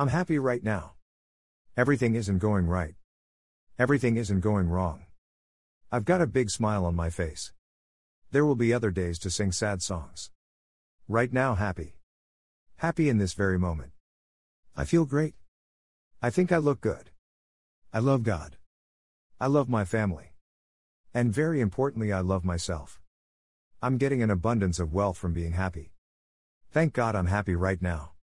I'm happy right now. Everything isn't going right. Everything isn't going wrong. I've got a big smile on my face. There will be other days to sing sad songs. Right now, happy. Happy in this very moment. I feel great. I think I look good. I love God. I love my family. And very importantly, I love myself. I'm getting an abundance of wealth from being happy. Thank God I'm happy right now.